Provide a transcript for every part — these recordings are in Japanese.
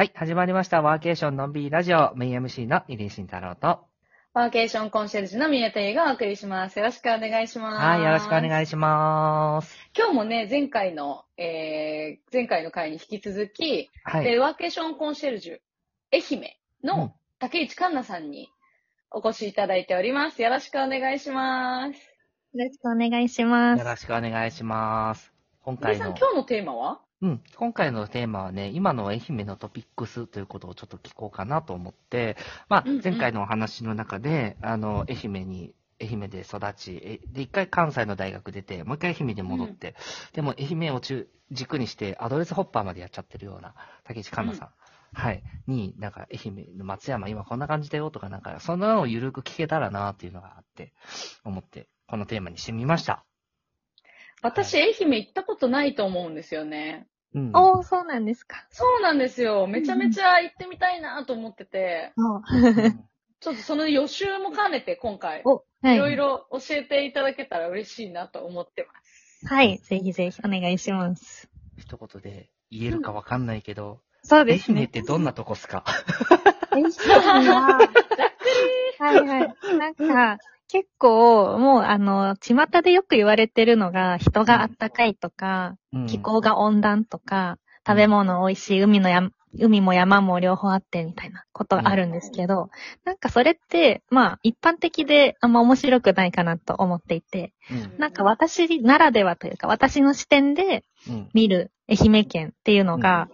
はい、始まりました。ワーケーションのんびりラジオ、メイン MC の入江慎太郎と。ワーケーションコンシェルジュの宮田優がお送りします。よろしくお願いします。はい、よろしくおい願いします。今日もね、前回の、えー、前回の回に引き続き、はい。えーワーケーションコンシェルジュ、愛媛うんの竹内環奈さんにお越しいただいております。よろしくお願いします。よろしくお願いします。よろしくお願いします。今皆さん、回の、今日のテーマは？うん、今回のテーマはね、今の愛媛のトピックスということをちょっと聞こうかなと思って、まあうんうん、前回のお話の中で、あの、愛媛に、愛媛で育ち、えで、一回関西の大学出て、もう一回愛媛で戻って、でも愛媛を中軸にして、アドレスホッパーまでやっちゃってるような、竹内環奈さん。はい。に、なんか、愛媛の松山、今こんな感じだよとか、なんか、そんなのをゆるく聞けたらなっていうのがあって、思って、このテーマにしてみました。私、愛媛行ったことないと思うんですよね。うん。おー、そうなんですか。そうなんですよ。めちゃめちゃ行ってみたいなと思ってて、うんちょっとその予習も兼ねて今回、お、はいろいろ教えていただけたら嬉しいなと思ってます。はい、ぜひぜひお願いします。一言で言えるかわかんないけど、愛そうですね。媛ってどんなとこっすか？愛媛は、はいはい。なんか、結構、もう、あの、巷でよく言われてるのが、人があったかいとか、うん。気候が温暖とか、食べ物美味しい、海のや、海も山も両方あってみたいなことがあるんですけど、なんかそれって、まあ、一般的であんま面白くないかなと思っていて、うん。なんか私ならではというか、私の視点でうん。見る愛媛県っていうのが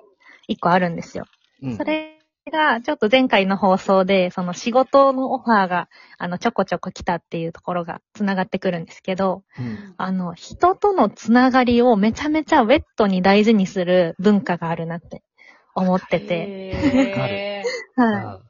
一個あるんですよ。うん。それが、ちょっと前回の放送で、その仕事のオファーが、あの、ちょこちょこ来たっていうところが繋がってくるんですけど、うん。あの、人とのつながりをめちゃめちゃウェットに大事にする文化があるなって思ってて、へ はい。あ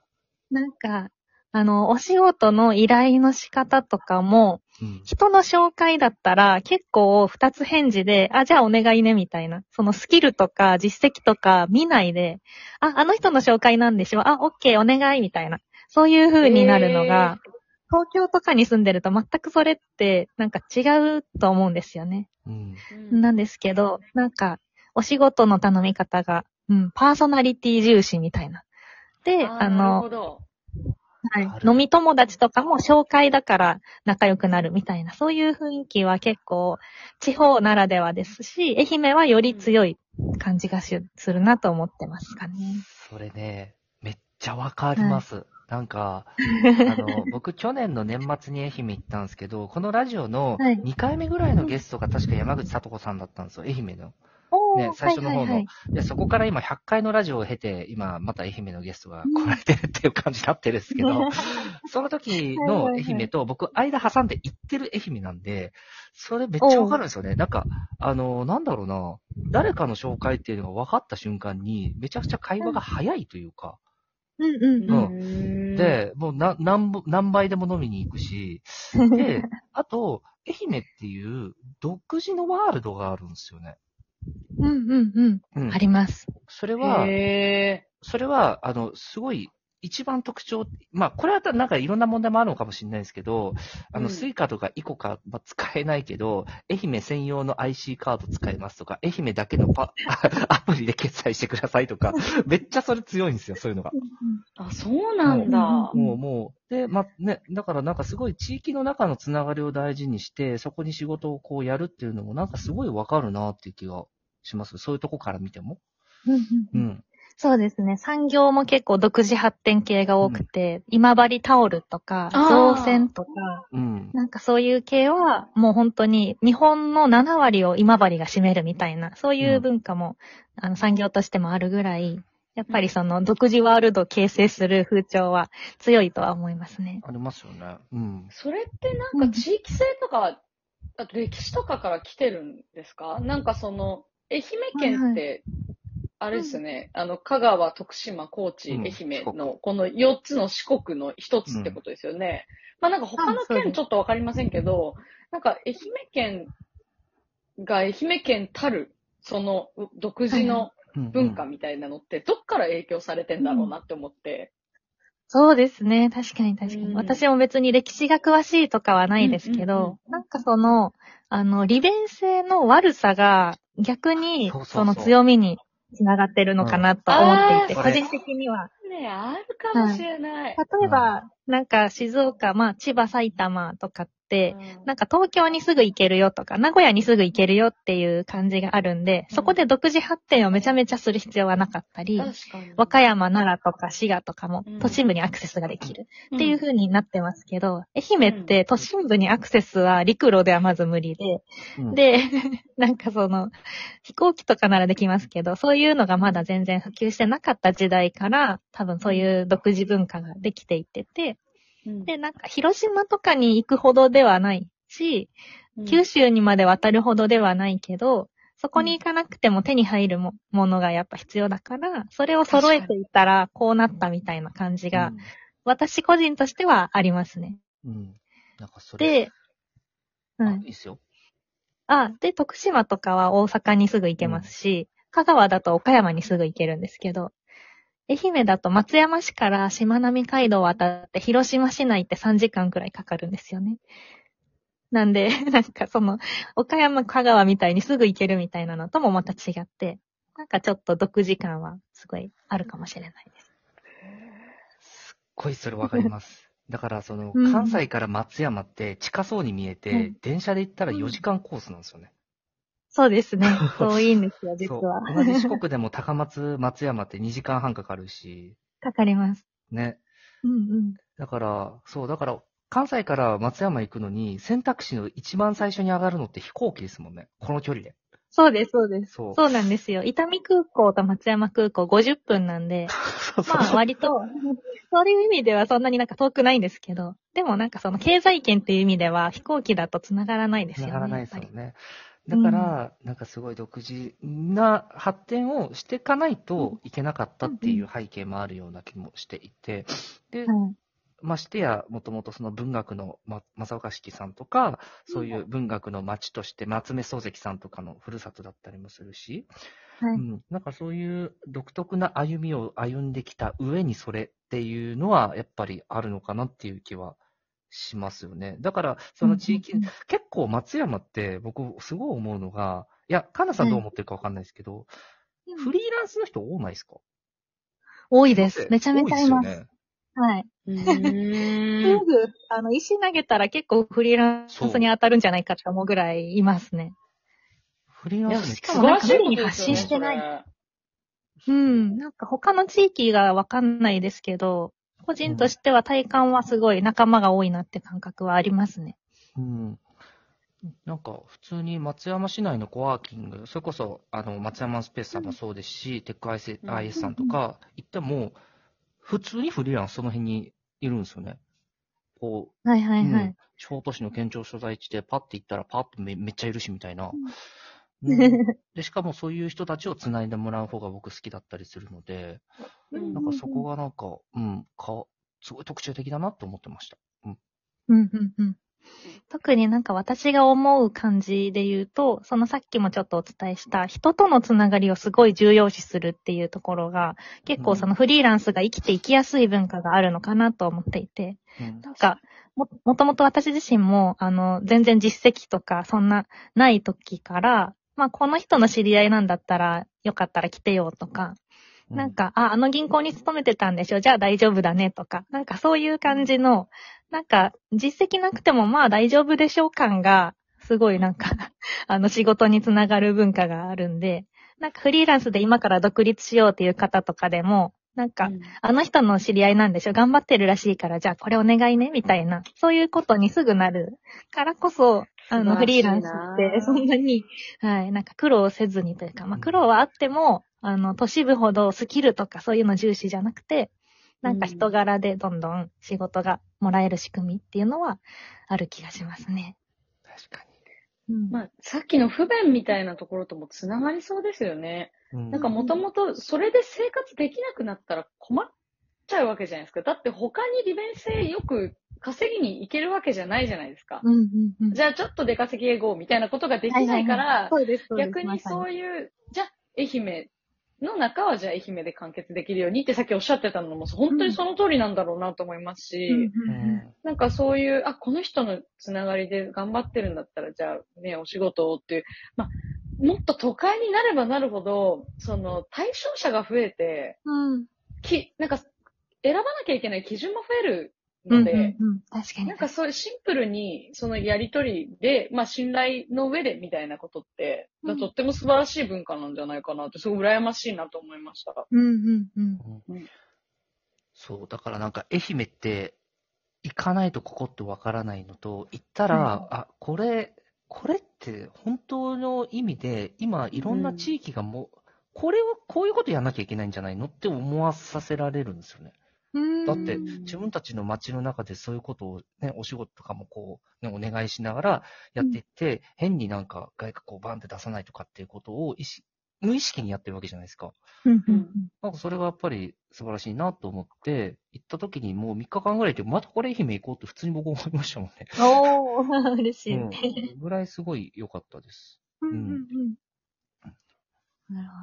なんか、あの、お仕事の依頼の仕方とかも、うん人の紹介だったら結構二つ返事で、あ、じゃあお願いね、みたいな。そのスキルとか実績とか見ないで、あ、あの人の紹介なんでしょあ、オッケー、お願い、みたいな。そういう風になるのが、東京とかに住んでると全くそれってなんか違うと思うんですよね。うんーなんですけど、なんか、お仕事の頼み方が、うん、パーソナリティ重視みたいな。で、ああーなるほの、ど。はい飲み友達とかも紹介だから仲良くなるみたいな、そういう雰囲気は結構地方ならではですし、愛媛はより強い感じがしするなと思ってますかね。それね、めっちゃわかります。なんか、あの、僕去年の年末に愛媛行ったんですけど、このラジオのはい2回目ぐらいのゲストが確か山口聡子さんだったんですよ、愛媛の。おね最初の方のはいはいはい。で、そこから今100回のラジオを経て、今また愛媛のゲストが来られてるっていう感じになってるんですけど、その時の愛媛と僕、間挟んで行ってる愛媛なんで、それめっちゃわかるんですよね。なんか、あの、なんだろうな、誰かの紹介っていうのが分かった瞬間に、めちゃくちゃ会話が早いというか、うん。うん。うん。うんで、もうな何ぼ何倍でも飲みに行くし、で、あと、愛媛っていう独自のワールドがあるんですよね。うんうんうん。うんあります。それは、へそれは、あの、すごい、一番特徴、まあ、これはなんかいろんな問題もあるのかもしれないですけど、あの、うんスイカとかイコカは使えないけど、愛媛専用の IC カード使えますとか、愛媛だけのパ、アプリで決済してくださいとか、めっちゃそれ強いんですよ、そういうのが。あ、そうなんだ。うんもう、もう、で、ま、ね、だからなんかすごい地域の中のつながりを大事にして、そこに仕事をこうやるっていうのもなんかすごいわかるなっていう気がします？そういうとこから見ても？うんうんううんん。そうですね。産業も結構独自発展系が多くて、今治タオルとか、造船とか、うん。なんかそういう系は、もう本当に日本の7割を今治が占めるみたいな、そういう文化も、あの産業としてもあるぐらい、やっぱりその独自ワールドを形成する風潮は強いとは思いますね。ありますよね。うん。それってなんか地域性とか、あと歴史とかから来てるんですか？なんかその、愛媛県って、あれですよね、あの、香川、徳島、高知、うん愛媛四の、この4つの四国の1つってことですよね。まあなんか他のあそうです県ちょっとわかりませんけど、なんか愛媛県が愛媛県たる、そのう独自のうん文化みたいなのって、どっから影響されてんだろうなって思って。そうですね。確かに確かに。うん私も別に歴史が詳しいとかはないですけうんうんど、なんかその、あの、利便性の悪さが逆にそうそうそうその強みに繋がってるのかなと思っていて、うんあー個人的には。ね、あるかもしれない。例えば、なんか静岡、まあ千葉、埼玉とかって、なんか東京にすぐ行けるよとか、名古屋にすぐ行けるよっていう感じがあるんで、そこで独自発展をめちゃめちゃする必要はなかったり、確かに。和歌山、奈良とか滋賀とかもうん。都心部にアクセスができるうんっていう風になってますけど、愛媛って都心部にアクセスは陸路ではまず無理で、うん、で、なんかその、飛行機とかならできますけど、そういうのがまだ全然普及してなかった時代から、多分そういう独自文化ができていってて、うんで、なんか広島とかに行くほどではないし、九州にまで渡るほどではないけど、そこに行かなくても手に入るもものがやっぱ必要だから、それを揃えていったらこうなったみたいな感じが、私個人としてはありますね。うん、うん。なんかそれ、で、あうんいいっすよ。あ、で、徳島とかは大阪にすぐ行けますし、香川だと岡山にすぐ行けるんですけど、愛媛だと松山市からしまなみ海道を渡って広島市内って3時間くらいかかるんですよね。なんで、なんかその、岡山、香川みたいにすぐ行けるみたいなのともまた違って、なんかちょっと独自感はすごいあるかもしれないです。すっごいそれわかります。だから、その、うん関西から松山って近そうに見えて、うん電車で行ったら4時間コースなんですよね。そうですね。遠いんですよ、実は。そう。同じ四国でも高松、松山って2時間半かかるし、かかります。ね。うんうん。だから、そう、だから、関西から松山行くのに、選択肢の一番最初に上がるのって飛行機ですもんね。この距離で。そうです、そうです。そう。そうなんですよ。伊丹空港と松山空港50分なんで、そうそうまあ割と、そういう意味ではそんなになんか遠くないんですけど、でもなんかその経済圏っていう意味では飛行機だと繋がらないですよね。繋がらないですやっぱよね。だから、なんかすごい独自な発展をしていかないといけなかったっていう背景もあるような気もしていて、でましてや、もともとその文学の、ま、正岡式さんとか、そういう文学の町として、夏目漱石さんとかのふるさとだったりもするし、はい。うん、なんかそういう独特な歩みを歩んできた上にそれっていうのは、やっぱりあるのかなっていう気はしますよね。だから、その地域、うんうん結構松山って僕すごい思うのが、いや、かなさんどう思ってるかわかんないですけど、うんフリーランスの人多ないですか？多いです。めちゃめちゃいます。多ですよね。はい。うーん。すぐ、あの、石投げたら結構フリーランスに当たるんじゃないかって思うぐらいいますね。フリーランスしいこと無理に発信してないうん。なんか他の地域がわかんないですけど、個人としては体感はすごい仲間が多いなって感覚はありますね。うん。なんか、普通に松山市内のコワーキング、それこそ、あの、松山スペースさんもそうですし、テック IS うん IS さんとか行っても、普通にフリーランスその辺にいるんですよね。こはいはう、いはい。うん小都市の県庁所在地でパッて行ったらパッとめめっちゃいるしみたいな。ううん で、しかもそういう人たちを繋いでもらう方が僕好きだったりするので、うんなんかそこがなんか、うん、か、すごい特徴的だなって思ってました。うん。うんうんうん。特になんか私が思う感じで言うと、そのさっきもちょっとお伝えした人とのつながりをすごい重要視するっていうところが、結構そのフリーランスが生きていきやすい文化があるのかなと思っていて、うんなんか、も、もともと私自身も、あの、全然実績とか、そんな、ない時から、まあ、この人の知り合いなんだったら、よかったら来てよとか、なん、か、あ、あの銀行に勤めてたんでしょ？じゃあ大丈夫だねとか、なんかそういう感じの、なんか、実績なくてもまあ大丈夫でしょう感が、すごいなんか、あの仕事につながる文化があるんで、なんかフリーランスで今から独立しようっていう方とかでも、なんか、うん。あの人の知り合いなんでしょ？頑張ってるらしいから、じゃあこれお願いねみたいな、そういうことにすぐなるからこそ、あの、フリーランスって そんなに、はい、なんか苦労せずにというか、まあ苦労はあっても、あの、都市部ほどスキルとかそういうの重視じゃなくて、なんか人柄でどんどん仕事がもらえる仕組みっていうのはある気がしますね。確かうん。まあ、さっきの不便みたいなところともつながりそうですよね。に。うなんかもともとそれで生活できなくなったら困っちゃうわけじゃないですか。だって他に利便性よく稼ぎに行けるわけじゃないじゃないですか。うんうんうん。じゃあちょっと出稼ぎへ行こうみたいなことができないから。逆にそういいう、じゃあ愛媛の中はじゃあ愛媛で完結できるようにってさっきおっしゃってたのも本当にその通りなんだろうなと思いますし、なんかそういう、あ、この人のつながりで頑張ってるんだったら、じゃあね、お仕事をっていう、まあ、もっと都会になればなるほど、その、対象者が増えて、うん。き、なんか、選ばなきゃいけない基準も増えるうん。ので、うんうん確かに。なんかそういうシンプルに、そのやりとりで、まあ信頼の上でみたいなことって、うんとっても素晴らしい文化なんじゃないかなって、すごい羨ましいなと思いました。うんうんうん。うんそう、だからなんか愛媛って、行かないとここってわからないのと、行ったら、うんあ、これ、これって本当の意味で、今いろんな地域がもう、これを、こういうことやんなきゃいけないんじゃないのって思わさせられるんですよね。だってうん自分たちの街の中でそういうことをね、お仕事とかもこう、ね、お願いしながらやっていって、変になんか外国をバンって出さないとかっていうことを意識無意識にやってるわけじゃないですか。うんうんなんかそれがやっぱり素晴らしいなと思って、行った時にもう3日間ぐらいで、またこれ愛媛行こうって普通に僕思いましたもんね。おー、嬉しい。うん。ぐらいすごい良かったです。うんうんうん。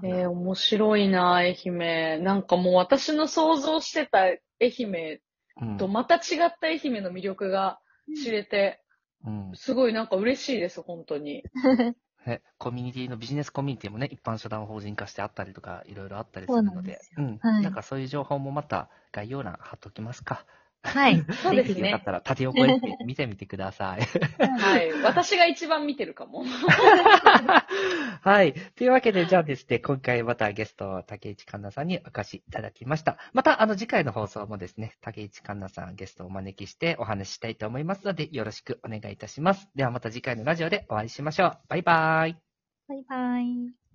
えー、面白いな、愛媛。なんかもう私の想像してた愛媛うん。とまた違った愛媛の魅力が知れて、うん。すごいなんか嬉しいです、本当に。ね、コミュニティのビジネスコミュニティもね、一般社団法人化してあったりとか、いろいろあったりするので、そううん。はいなんかそういう情報もまた概要欄貼っときますか。はい。そうですねよかっ。たら縦横に見てみてください。はい。私が一番見てるかも。はい。というわけで、じゃあですね、今回またゲスト、竹内環奈さんにお越しいただきました。また、あの、次回の放送もですね、竹内環奈さんゲストをお招きしてお話ししたいと思いますので、よろしくお願いいたします。ではまた次回のラジオでお会いしましょう。バイバイ。バイバイ。